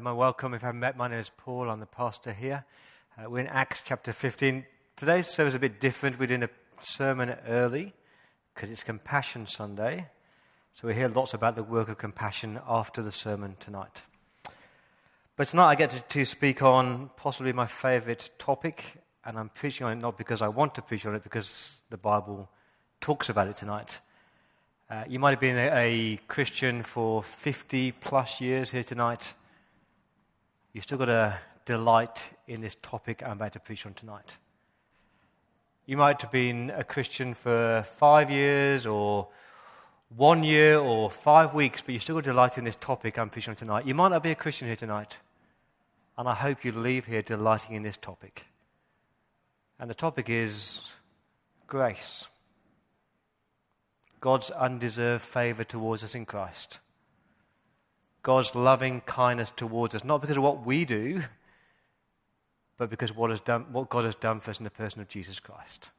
My welcome. If I haven't met, my name is Paul. I'm the pastor here. Uh, we're in Acts chapter 15. Today's service is a bit different. We're doing a sermon early because it's Compassion Sunday. So we hear lots about the work of compassion after the sermon tonight. But tonight I get to, to speak on possibly my favorite topic, and I'm preaching on it not because I want to preach on it, because the Bible talks about it tonight. Uh, you might have been a, a, Christian for 50 plus years here tonight. You've still got a delight in this topic I'm about to preach on tonight. You might have been a Christian for five years or one year or five weeks, but you've still got to delight in this topic I'm preaching on tonight. You might not be a Christian here tonight, and I hope you leave here delighting in this topic. And the topic is grace. God's undeserved favor towards us in Christ. God's loving kindness towards us, not because of what we do, but because what, has done, what God has done for us in the person of Jesus Christ.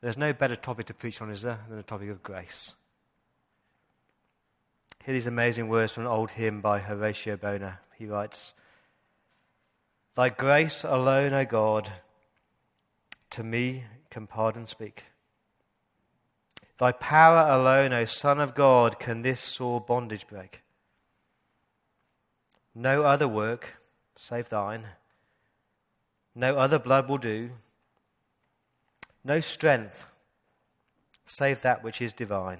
There's no better topic to preach on, is there, than the topic of grace. Hear these amazing words from an old hymn by Horatio Bonar. He writes, Thy grace alone, O God, to me can pardon speak. Thy power alone, O Son of God, can this sore bondage break. No other work save thine, no other blood will do, no strength save that which is divine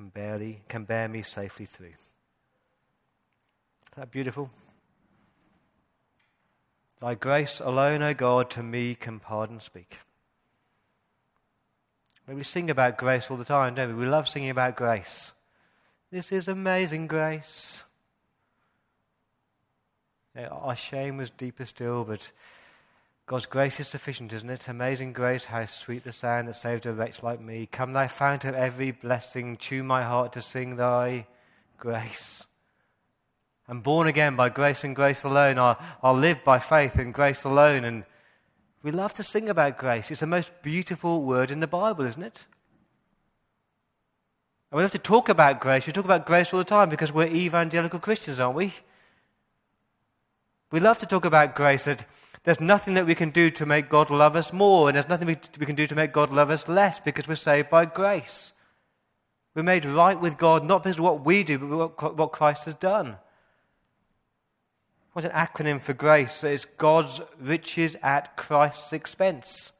can barely can bear me safely through. Is that beautiful? Thy grace alone, O God, to me can pardon speak. We sing about grace all the time, don't we? We love singing about grace. This is amazing grace. Eh, our shame was deeper still, but God's grace is sufficient, isn't it? Amazing grace, how sweet the sound that saved a wretch like me. Come, thy fount of every blessing, tune my heart to sing thy grace. I'm born again by grace and grace alone. I'll, I'll live by faith and grace alone. And we love to sing about grace. It's the most beautiful word in the Bible, isn't it? And we love to talk about grace. We talk about grace all the time because we're evangelical Christians, aren't we? We love to talk about grace that there's nothing that we can do to make God love us more, and there's nothing we can do to make God love us less because we're saved by grace. We're made right with God not because of what we do, but what Christ has done. What's an acronym for grace? It's God's riches at Christ's expense.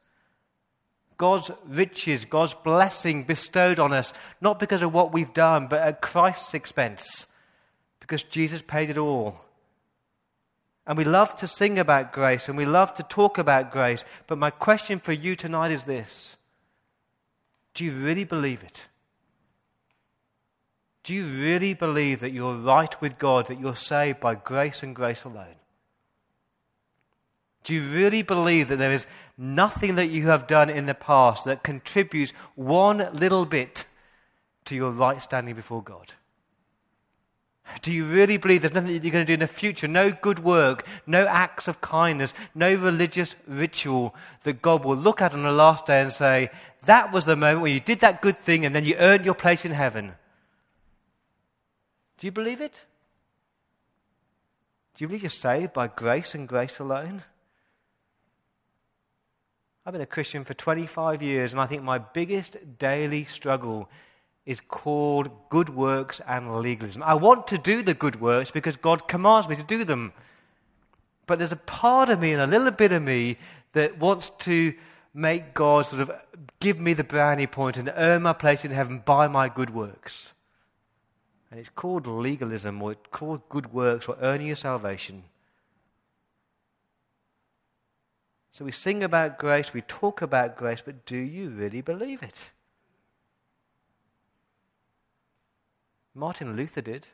God's riches, God's blessing bestowed on us, not because of what we've done, but at Christ's expense, because Jesus paid it all. And we love to sing about grace and we love to talk about grace, but my question for you tonight is this Do you really believe it? Do you really believe that you're right with God, that you're saved by grace and grace alone? Do you really believe that there is nothing that you have done in the past that contributes one little bit to your right standing before God? Do you really believe there's nothing that you're going to do in the future? No good work, no acts of kindness, no religious ritual that God will look at on the last day and say, that was the moment where you did that good thing and then you earned your place in heaven. Do you believe it? Do you believe you're saved by grace and grace alone? I've been a Christian for 25 years, and I think my biggest daily struggle is called good works and legalism. I want to do the good works because God commands me to do them. But there's a part of me and a little bit of me that wants to make God sort of give me the brownie point and earn my place in heaven by my good works. And it's called legalism or it's called good works or earning your salvation. So we sing about grace, we talk about grace, but do you really believe it? Martin Luther did.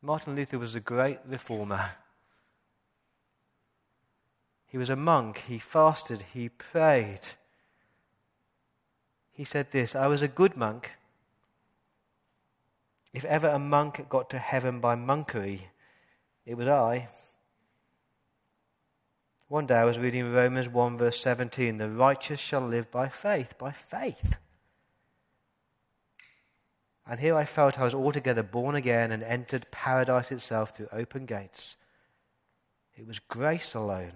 Martin Luther was a great reformer. He was a monk, he fasted, he prayed. He said this I was a good monk if ever a monk got to heaven by monkery, it was I. One day I was reading Romans 1, verse 17 the righteous shall live by faith, by faith. And here I felt I was altogether born again and entered paradise itself through open gates. It was grace alone,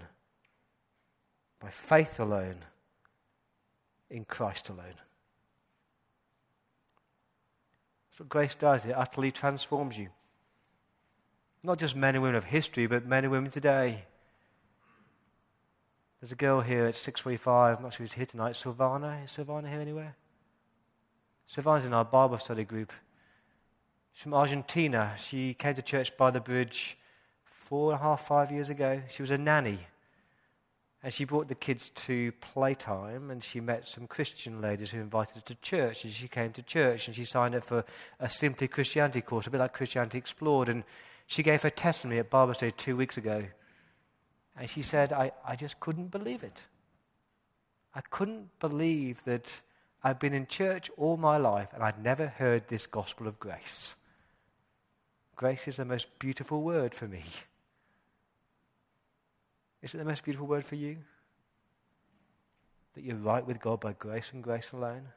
by faith alone, in Christ alone. That's what grace does. It utterly transforms you. Not just men and women of history, but men and women today. There's a girl here at 6.45, I'm not sure who's here tonight, Silvana. Is Silvana here anywhere? Silvana's in our Bible study group. She's from Argentina. She came to church by the bridge four and a half, five years ago. She was a nanny. And she brought the kids to playtime and she met some Christian ladies who invited her to church. And she came to church and she signed up for a Simply Christianity course, a bit like Christianity Explored. And she gave her testimony at Bible study two weeks ago. And she said, I, I just couldn't believe it. I couldn't believe that I'd been in church all my life and I'd never heard this gospel of grace. Grace is the most beautiful word for me. Is it the most beautiful word for you? That you're right with God by grace and grace alone?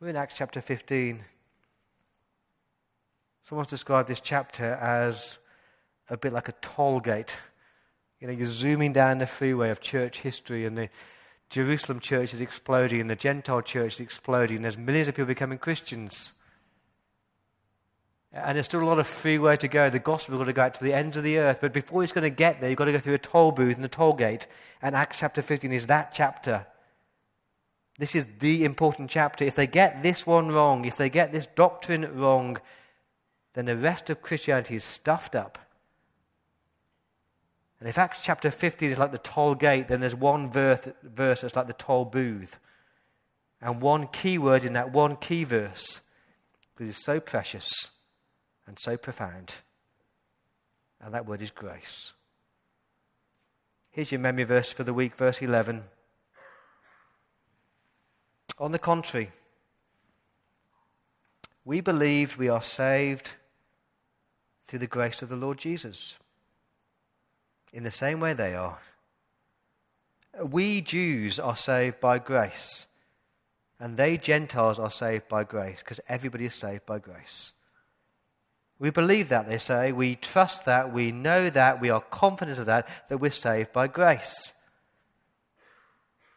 We're in Acts chapter 15. Someone's described this chapter as a bit like a toll gate. You know, you're zooming down the freeway of church history, and the Jerusalem church is exploding, and the Gentile church is exploding. There's millions of people becoming Christians. And there's still a lot of free way to go. The gospel's got to go out to the ends of the earth. But before it's going to get there, you've got to go through a toll booth and a toll gate. And Acts chapter 15 is that chapter. This is the important chapter. If they get this one wrong, if they get this doctrine wrong, then the rest of Christianity is stuffed up. And if Acts chapter 15 is like the toll gate, then there's one verse, verse that's like the toll booth. And one key word in that one key verse that is so precious and so profound. And that word is grace. Here's your memory verse for the week, verse 11. On the contrary, we believed we are saved through the grace of the Lord Jesus. In the same way they are. We Jews are saved by grace, and they Gentiles are saved by grace, because everybody is saved by grace. We believe that, they say. We trust that. We know that. We are confident of that, that we're saved by grace.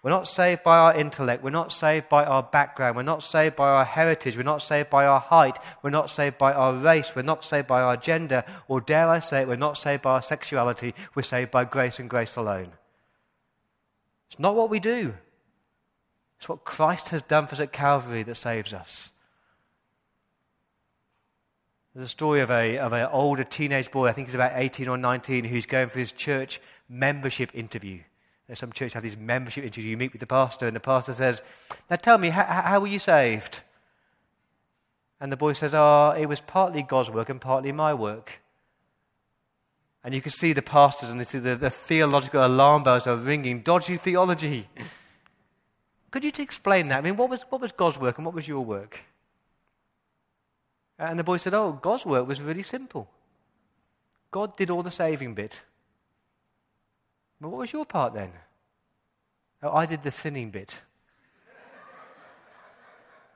We're not saved by our intellect. We're not saved by our background. We're not saved by our heritage. We're not saved by our height. We're not saved by our race. We're not saved by our gender. Or dare I say it, we're not saved by our sexuality. We're saved by grace and grace alone. It's not what we do, it's what Christ has done for us at Calvary that saves us. There's a story of a of an older teenage boy, I think he's about 18 or 19, who's going for his church membership interview. Some churches have these membership interviews. You meet with the pastor, and the pastor says, "Now tell me, how, how were you saved?" And the boy says, "Oh, it was partly God's work and partly my work." And you can see the pastors and see the, the theological alarm bells are ringing. Dodgy theology. Could you explain that? I mean, what was, what was God's work and what was your work? And the boy said, Oh, God's work was really simple. God did all the saving bit. But what was your part then? Oh, I did the sinning bit.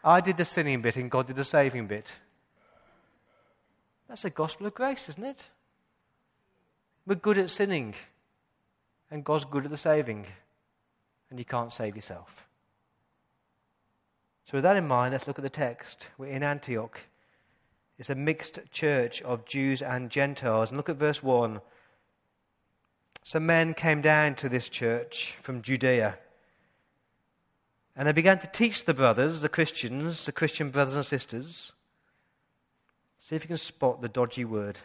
I did the sinning bit and God did the saving bit. That's the gospel of grace, isn't it? We're good at sinning, and God's good at the saving, and you can't save yourself. So, with that in mind, let's look at the text. We're in Antioch. It's a mixed church of Jews and Gentiles. And look at verse 1. Some men came down to this church from Judea. And they began to teach the brothers, the Christians, the Christian brothers and sisters. See if you can spot the dodgy word.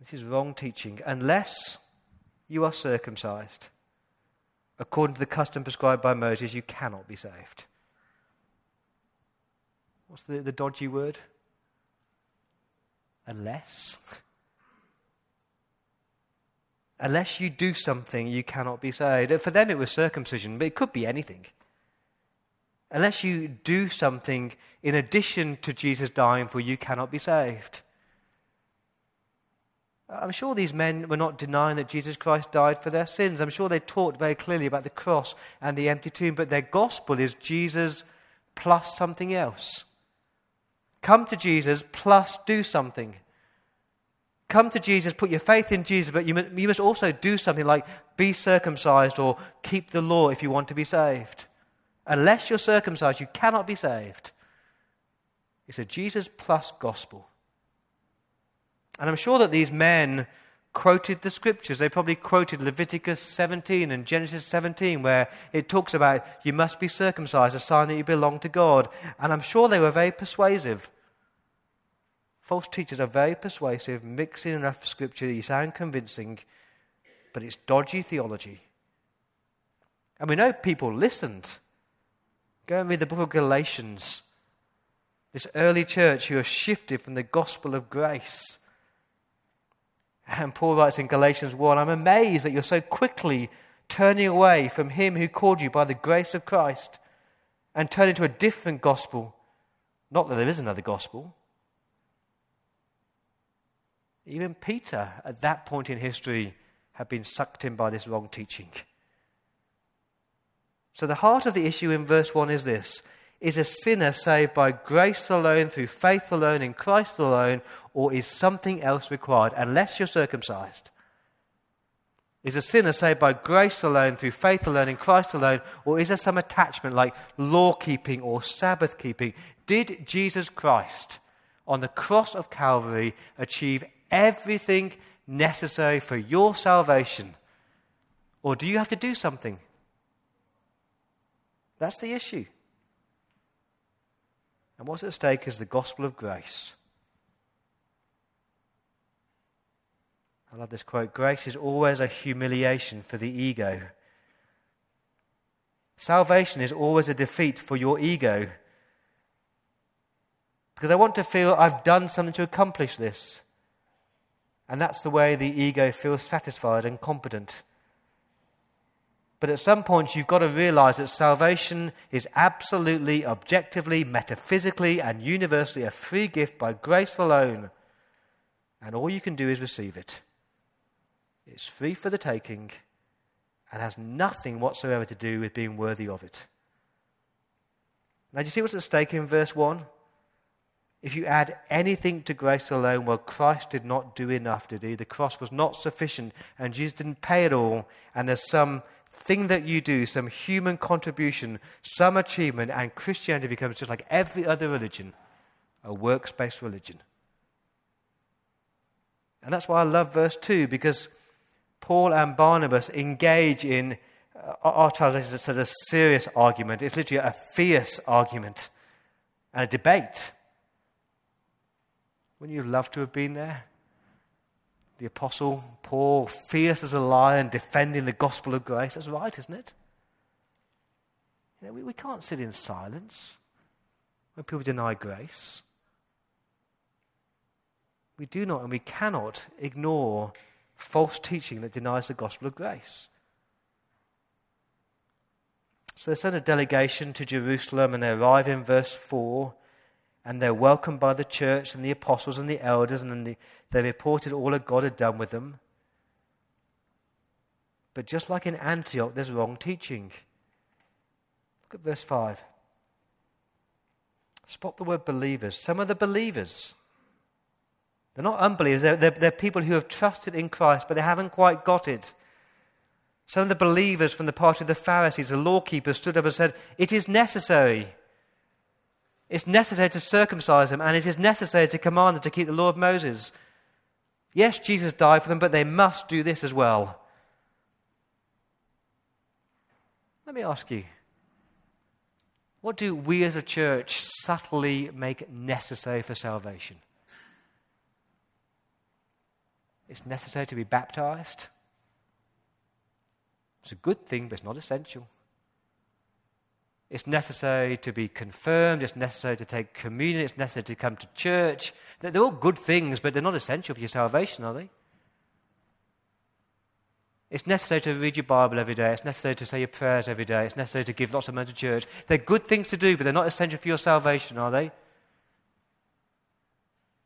This is wrong teaching. Unless you are circumcised, according to the custom prescribed by Moses, you cannot be saved. What's the, the dodgy word? Unless. Unless you do something, you cannot be saved. For them, it was circumcision, but it could be anything. Unless you do something in addition to Jesus dying for you, cannot be saved. I'm sure these men were not denying that Jesus Christ died for their sins. I'm sure they talked very clearly about the cross and the empty tomb, but their gospel is Jesus plus something else. Come to Jesus plus do something. Come to Jesus, put your faith in Jesus, but you you must also do something like be circumcised or keep the law if you want to be saved. Unless you're circumcised, you cannot be saved. It's a Jesus plus gospel. And I'm sure that these men quoted the scriptures. They probably quoted Leviticus 17 and Genesis 17, where it talks about you must be circumcised, a sign that you belong to God. And I'm sure they were very persuasive. False teachers are very persuasive, mixing enough scripture you sound convincing, but it's dodgy theology. And we know people listened. Go and read the book of Galatians. This early church who have shifted from the gospel of grace. And Paul writes in Galatians 1 I'm amazed that you're so quickly turning away from him who called you by the grace of Christ and turning to a different gospel. Not that there is another gospel, even Peter, at that point in history, had been sucked in by this wrong teaching. So, the heart of the issue in verse 1 is this Is a sinner saved by grace alone, through faith alone, in Christ alone, or is something else required, unless you're circumcised? Is a sinner saved by grace alone, through faith alone, in Christ alone, or is there some attachment like law keeping or Sabbath keeping? Did Jesus Christ on the cross of Calvary achieve everything necessary for your salvation? Or do you have to do something? That's the issue. And what's at stake is the gospel of grace. I love this quote Grace is always a humiliation for the ego. Salvation is always a defeat for your ego. Because I want to feel I've done something to accomplish this. And that's the way the ego feels satisfied and competent. But at some point, you've got to realize that salvation is absolutely, objectively, metaphysically, and universally a free gift by grace alone. And all you can do is receive it. It's free for the taking and has nothing whatsoever to do with being worthy of it. Now, do you see what's at stake in verse 1? If you add anything to grace alone, well, Christ did not do enough, did he? The cross was not sufficient, and Jesus didn't pay it all, and there's some thing that you do, some human contribution, some achievement, and Christianity becomes just like every other religion, a works based religion. And that's why I love verse 2, because Paul and Barnabas engage in, uh, our translation says a serious argument. It's literally a fierce argument and a debate. Wouldn't you love to have been there? The Apostle Paul, fierce as a lion, defending the gospel of grace. That's right, isn't it? You know, we, we can't sit in silence when people deny grace. We do not and we cannot ignore false teaching that denies the gospel of grace. So they send a delegation to Jerusalem and they arrive in verse 4 and they're welcomed by the church and the apostles and the elders, and the, they reported all that God had done with them. But just like in Antioch, there's wrong teaching. Look at verse 5. Spot the word believers. Some of the believers. They're not unbelievers, they're, they're, they're people who have trusted in Christ, but they haven't quite got it. Some of the believers from the party of the Pharisees, the law keepers, stood up and said, It is necessary. It's necessary to circumcise them, and it is necessary to command them to keep the law of Moses. Yes, Jesus died for them, but they must do this as well. Let me ask you what do we as a church subtly make necessary for salvation? It's necessary to be baptized. It's a good thing, but it's not essential. It's necessary to be confirmed. It's necessary to take communion. It's necessary to come to church. They're all good things, but they're not essential for your salvation, are they? It's necessary to read your Bible every day. It's necessary to say your prayers every day. It's necessary to give lots of money to church. They're good things to do, but they're not essential for your salvation, are they?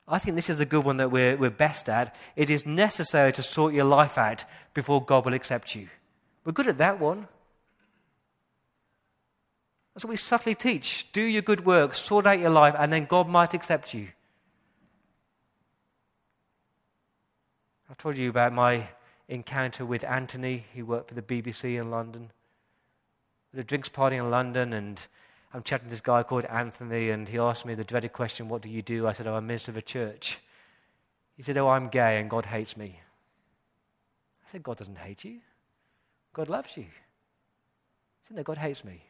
I think this is a good one that we're, we're best at. It is necessary to sort your life out before God will accept you. We're good at that one. That's what we subtly teach. Do your good work, sort out your life, and then God might accept you. I've told you about my encounter with Anthony. He worked for the BBC in London. At a drinks party in London, and I'm chatting to this guy called Anthony, and he asked me the dreaded question, What do you do? I said, Oh, I'm a minister of a church. He said, Oh, I'm gay and God hates me. I said, God doesn't hate you. God loves you. He said, No, God hates me.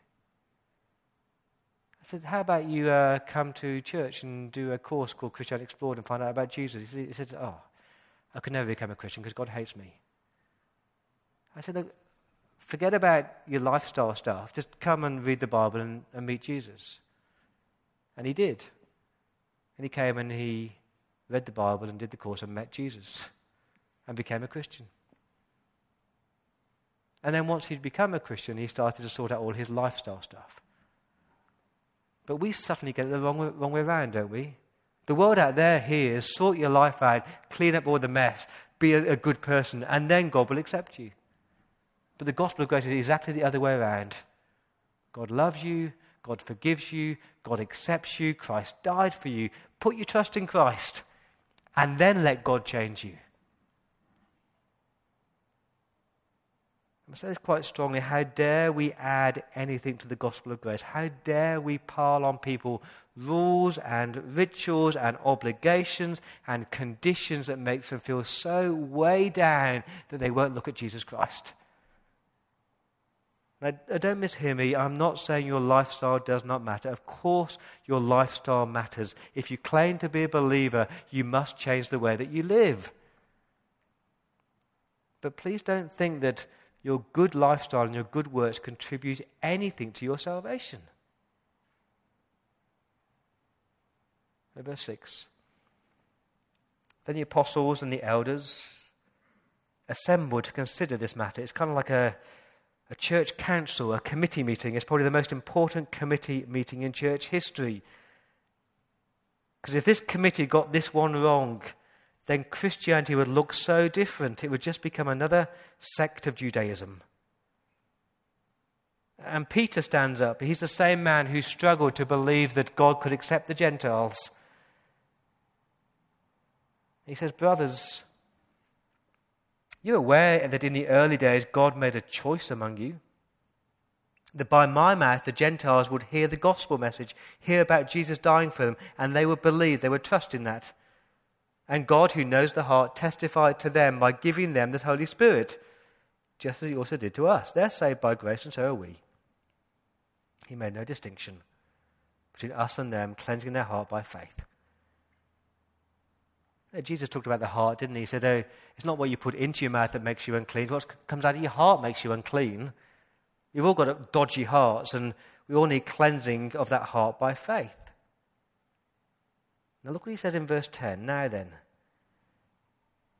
I said, How about you uh, come to church and do a course called Christianity Explored and find out about Jesus? He said, Oh, I could never become a Christian because God hates me. I said, Look, Forget about your lifestyle stuff. Just come and read the Bible and, and meet Jesus. And he did. And he came and he read the Bible and did the course and met Jesus and became a Christian. And then once he'd become a Christian, he started to sort out all his lifestyle stuff. But we suddenly get it the wrong way, wrong way around, don't we? The world out there here is sort your life out, clean up all the mess, be a, a good person, and then God will accept you. But the gospel of grace is exactly the other way around. God loves you, God forgives you, God accepts you, Christ died for you. Put your trust in Christ, and then let God change you. I say this quite strongly. How dare we add anything to the gospel of grace? How dare we pile on people rules and rituals and obligations and conditions that makes them feel so way down that they won't look at Jesus Christ? Now, don't mishear me. I'm not saying your lifestyle does not matter. Of course, your lifestyle matters. If you claim to be a believer, you must change the way that you live. But please don't think that your good lifestyle and your good works contribute anything to your salvation. Verse 6. Then the apostles and the elders assembled to consider this matter. It's kind of like a a church council, a committee meeting, It's probably the most important committee meeting in church history. Because if this committee got this one wrong, then Christianity would look so different. It would just become another sect of Judaism. And Peter stands up. He's the same man who struggled to believe that God could accept the Gentiles. He says, Brothers, you're aware that in the early days God made a choice among you. That by my mouth the Gentiles would hear the gospel message, hear about Jesus dying for them, and they would believe, they would trust in that. And God, who knows the heart, testified to them by giving them the Holy Spirit, just as He also did to us. They're saved by grace, and so are we. He made no distinction between us and them, cleansing their heart by faith. Jesus talked about the heart, didn't he? He said, oh, it's not what you put into your mouth that makes you unclean. What comes out of your heart makes you unclean. You've all got dodgy hearts, and we all need cleansing of that heart by faith. Now, look what he says in verse 10. Now then,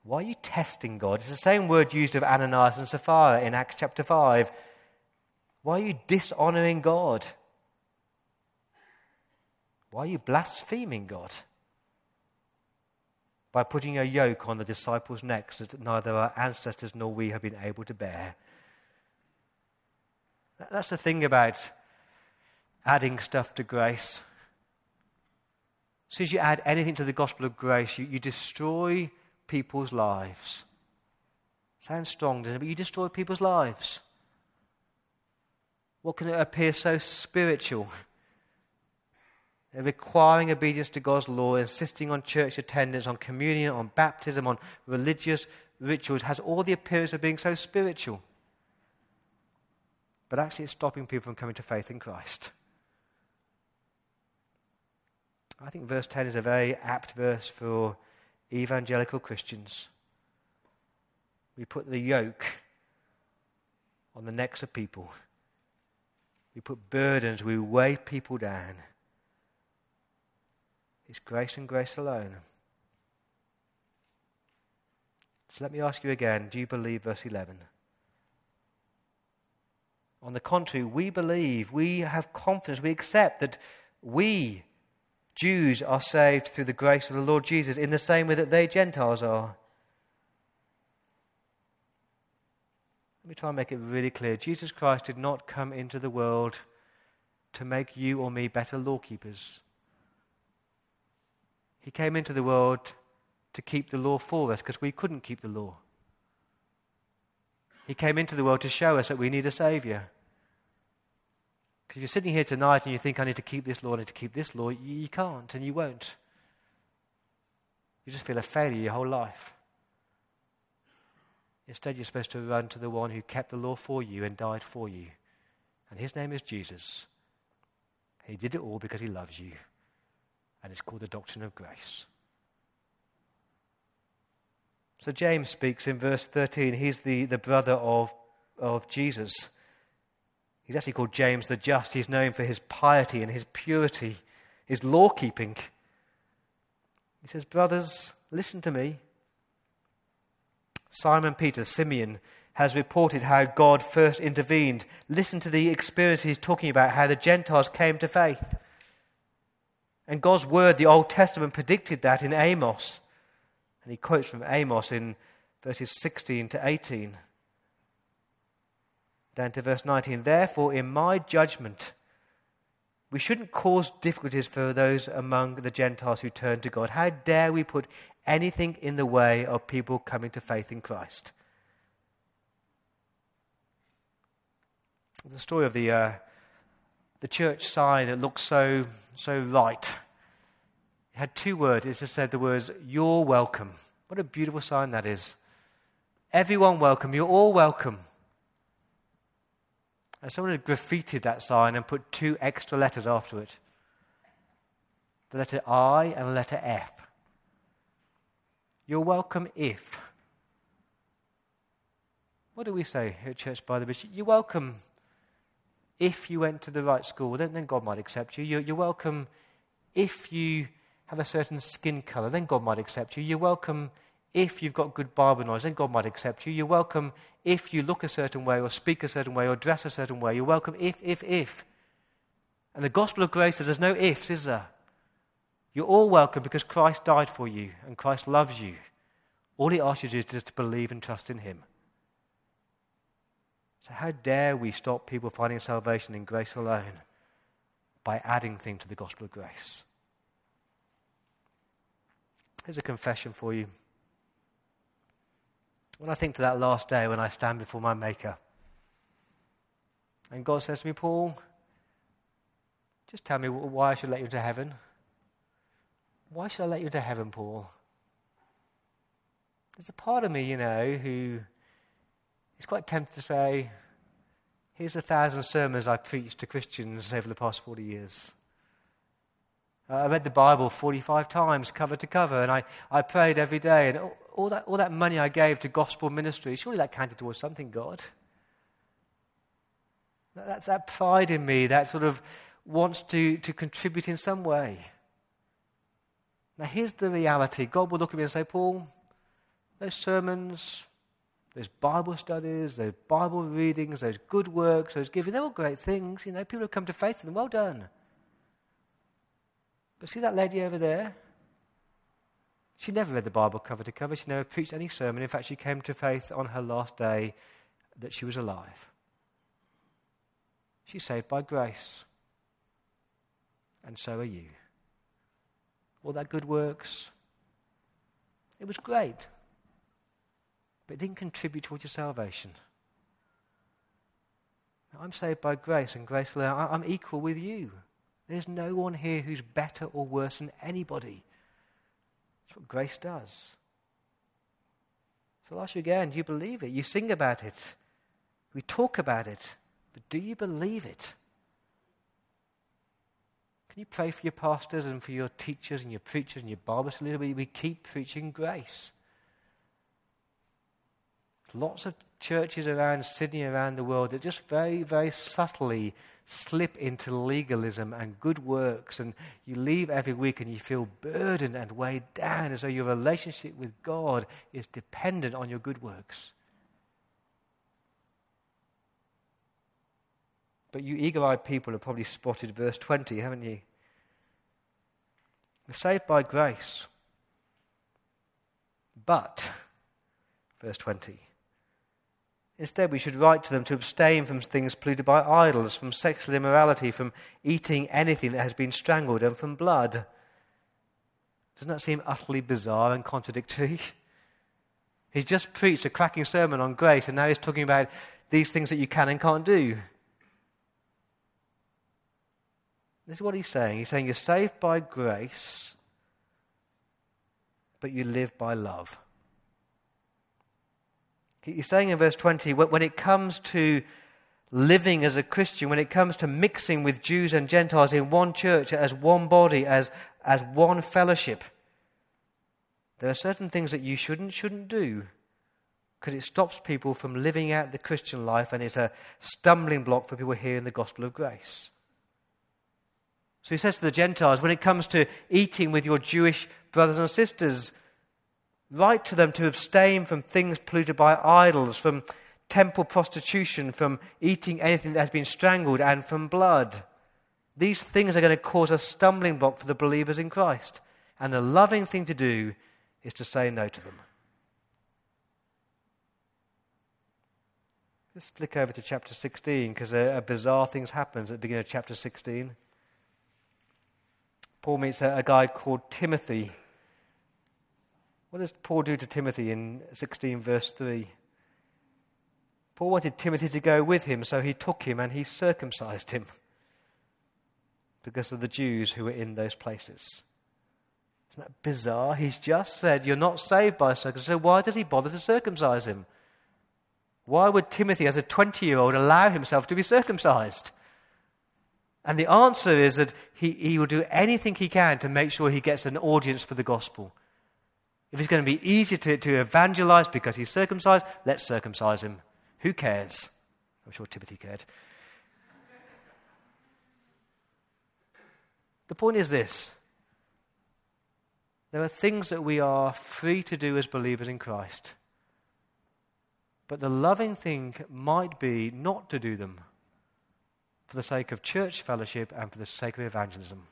why are you testing God? It's the same word used of Ananias and Sapphira in Acts chapter 5. Why are you dishonoring God? Why are you blaspheming God? by putting a yoke on the disciples' necks that neither our ancestors nor we have been able to bear. That's the thing about adding stuff to grace. As soon as you add anything to the gospel of grace, you, you destroy people's lives. Sounds strong, doesn't it? But you destroy people's lives. What can appear so spiritual? requiring obedience to God's law, insisting on church attendance, on communion, on baptism, on religious rituals, has all the appearance of being so spiritual. But actually, it's stopping people from coming to faith in Christ. I think verse 10 is a very apt verse for evangelical Christians. We put the yoke on the necks of people. We put burdens, we weigh people down. It's grace and grace alone. So let me ask you again do you believe verse 11? On the contrary, we believe, we have confidence, we accept that we Jews are saved through the grace of the Lord Jesus in the same way that they Gentiles are. Let me try and make it really clear. Jesus Christ did not come into the world to make you or me better lawkeepers. He came into the world to keep the law for us because we couldn't keep the law. He came into the world to show us that we need a Savior. Because you're sitting here tonight and you think, I need to keep this law, I need to keep this law, you can't and you won't. You just feel a failure your whole life. Instead, you're supposed to run to the one who kept the law for you and died for you. And his name is Jesus. He did it all because he loves you. And it's called the doctrine of grace. So James speaks in verse 13. He's the, the brother of, of Jesus. He's actually called James the Just. He's known for his piety and his purity, his law keeping. He says, Brothers, listen to me. Simon Peter, Simeon, has reported how God first intervened. Listen to the experience he's talking about, how the Gentiles came to faith. And God's word, the Old Testament, predicted that in Amos. And he quotes from Amos in verses 16 to 18. Down to verse 19. Therefore, in my judgment, we shouldn't cause difficulties for those among the Gentiles who turn to God. How dare we put anything in the way of people coming to faith in Christ? The story of the, uh, the church sign that looks so, so right. It had two words. It just said the words, You're welcome. What a beautiful sign that is. Everyone welcome. You're all welcome. And someone had graffitied that sign and put two extra letters after it the letter I and the letter F. You're welcome if. What do we say at Church by the Bridge? You're welcome if you went to the right school, then, then God might accept you. You're, you're welcome if you have a certain skin color, then God might accept you. You're welcome if you've got good Bible knowledge, then God might accept you. You're welcome if you look a certain way, or speak a certain way, or dress a certain way. You're welcome if, if, if. And the gospel of grace says there's no ifs, is there? You're all welcome because Christ died for you and Christ loves you. All he asks you to do is just to believe and trust in him. So, how dare we stop people finding salvation in grace alone by adding things to the gospel of grace? Here's a confession for you. When I think to that last day when I stand before my Maker, and God says to me, Paul, just tell me why I should let you into heaven. Why should I let you into heaven, Paul? There's a part of me, you know, who is quite tempted to say, here's a thousand sermons I've preached to Christians over the past 40 years. Uh, I read the Bible 45 times, cover to cover, and I, I prayed every day. And all, that, all that money I gave to gospel ministry, surely that counted towards something, God. That, that's that pride in me that sort of wants to, to contribute in some way. Now, here's the reality God will look at me and say, Paul, those sermons, those Bible studies, those Bible readings, those good works, those giving, they're all great things. You know, people have come to faith in them. Well done. But see that lady over there? She never read the Bible cover to cover. She never preached any sermon. In fact, she came to faith on her last day that she was alive. She's saved by grace. And so are you. All that good works, it was great. But it didn't contribute towards your salvation. I'm saved by grace and grace alone. I'm equal with you. There's no one here who's better or worse than anybody. That's what grace does. So I'll ask you again do you believe it? You sing about it, we talk about it, but do you believe it? Can you pray for your pastors and for your teachers and your preachers and your Bible studies? We, we keep preaching grace. Lots of churches around Sydney, around the world, that just very, very subtly slip into legalism and good works, and you leave every week and you feel burdened and weighed down as though your relationship with God is dependent on your good works. But you eagle eyed people have probably spotted verse 20, haven't you? We're saved by grace. But, verse 20, instead we should write to them to abstain from things polluted by idols, from sexual immorality, from eating anything that has been strangled, and from blood. Doesn't that seem utterly bizarre and contradictory? He's just preached a cracking sermon on grace, and now he's talking about these things that you can and can't do. This is what he's saying. He's saying you're saved by grace, but you live by love. He's saying in verse 20, when it comes to living as a Christian, when it comes to mixing with Jews and Gentiles in one church, as one body, as, as one fellowship, there are certain things that you shouldn't, shouldn't do because it stops people from living out the Christian life and it's a stumbling block for people hearing the gospel of grace. So he says to the Gentiles, when it comes to eating with your Jewish brothers and sisters, write to them to abstain from things polluted by idols, from temple prostitution, from eating anything that has been strangled, and from blood. These things are going to cause a stumbling block for the believers in Christ. And the loving thing to do is to say no to them. Let's flick over to chapter 16 because a, bizarre thing happens at the beginning of chapter 16. Paul meets a, a guy called Timothy. What does Paul do to Timothy in 16, verse 3? Paul wanted Timothy to go with him, so he took him and he circumcised him because of the Jews who were in those places. Isn't that bizarre? He's just said, You're not saved by circumcision. So why did he bother to circumcise him? Why would Timothy, as a 20 year old, allow himself to be circumcised? And the answer is that he, he will do anything he can to make sure he gets an audience for the gospel. If it's going to be easier to, to evangelize because he's circumcised, let's circumcise him. Who cares? I'm sure Timothy cared. The point is this there are things that we are free to do as believers in Christ. But the loving thing might be not to do them for the sake of church fellowship and for the sake of evangelism.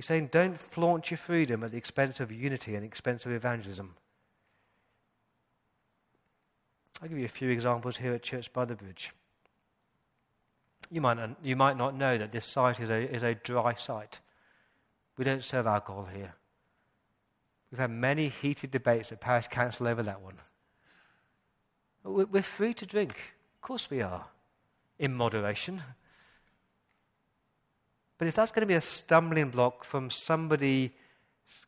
He's saying, don't flaunt your freedom at the expense of unity and the expense of evangelism. I'll give you a few examples here at Church by the Bridge. You might not, you might not know that this site is a, is a dry site. We don't serve alcohol here. We've had many heated debates at Parish Council over that one. We're free to drink. Of course we are. In moderation. But if that's going to be a stumbling block from somebody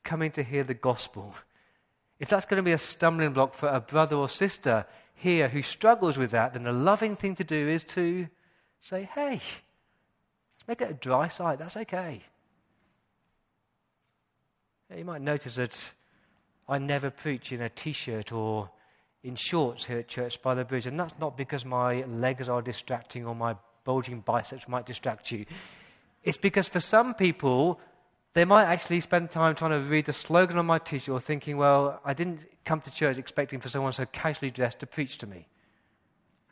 coming to hear the gospel, if that's going to be a stumbling block for a brother or sister here who struggles with that, then the loving thing to do is to say, hey, let's make it a dry site. That's okay. You might notice that I never preach in a t shirt or in shorts here at Church by the Bridge, and that's not because my legs are distracting or my bulging biceps might distract you. It's because for some people, they might actually spend time trying to read the slogan on my t shirt or thinking, well, I didn't come to church expecting for someone so casually dressed to preach to me.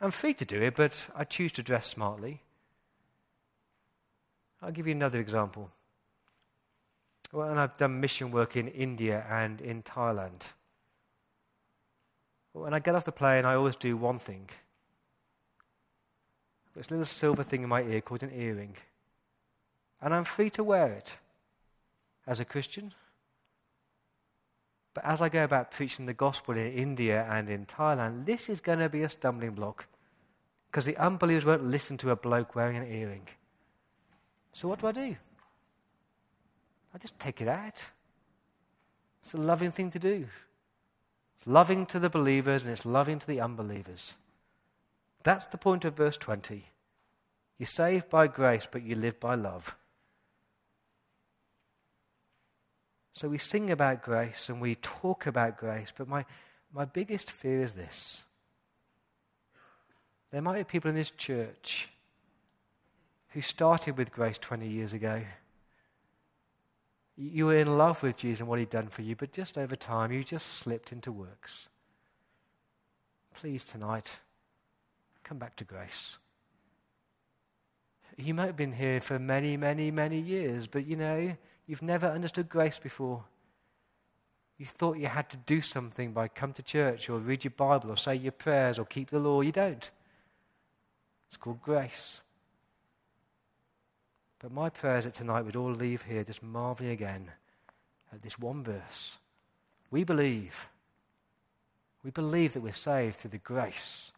I'm free to do it, but I choose to dress smartly. I'll give you another example. Well, and I've done mission work in India and in Thailand. When I get off the plane, I always do one thing. It's a little silver thing in my ear called an earring. And I'm free to wear it as a Christian. But as I go about preaching the gospel in India and in Thailand, this is going to be a stumbling block. Because the unbelievers won't listen to a bloke wearing an earring. So what do I do? I just take it out. It's a loving thing to do. It's loving to the believers and it's loving to the unbelievers. That's the point of verse 20. You're saved by grace, but you live by love. So we sing about grace and we talk about grace, but my, my biggest fear is this. There might be people in this church who started with grace 20 years ago you were in love with Jesus and what he'd done for you, but just over time, you just slipped into works. Please, tonight, come back to grace. You might have been here for many, many, many years, but you know, you've never understood grace before. You thought you had to do something by come to church or read your Bible or say your prayers or keep the law. You don't. It's called grace. But my prayer is that tonight we'd all leave here just marveling again at this one verse. We believe. We believe that we're saved through the grace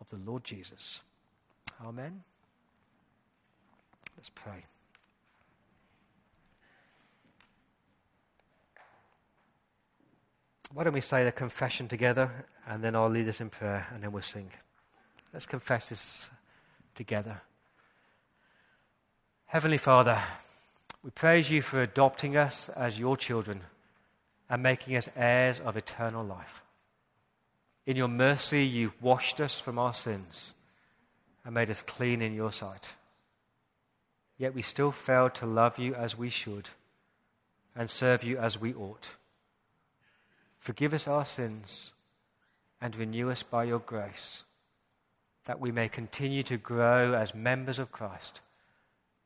of the Lord Jesus. Amen. Let's pray. Why don't we say the confession together and then I'll lead us in prayer and then we'll sing. Let's confess this together. Heavenly Father, we praise you for adopting us as your children and making us heirs of eternal life. In your mercy, you've washed us from our sins and made us clean in your sight. Yet we still fail to love you as we should and serve you as we ought. Forgive us our sins and renew us by your grace, that we may continue to grow as members of Christ,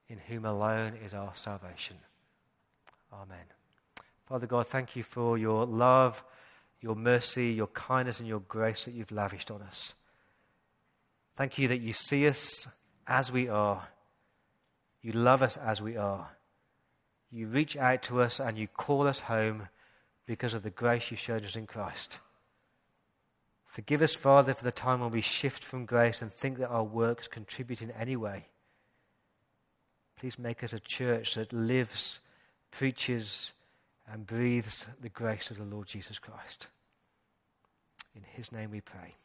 in whom alone is our salvation. Amen. Father God, thank you for your love, your mercy, your kindness, and your grace that you've lavished on us. Thank you that you see us as we are. You love us as we are. You reach out to us and you call us home because of the grace you showed us in Christ. Forgive us, Father, for the time when we shift from grace and think that our works contribute in any way. Please make us a church that lives, preaches, and breathes the grace of the Lord Jesus Christ. In his name we pray.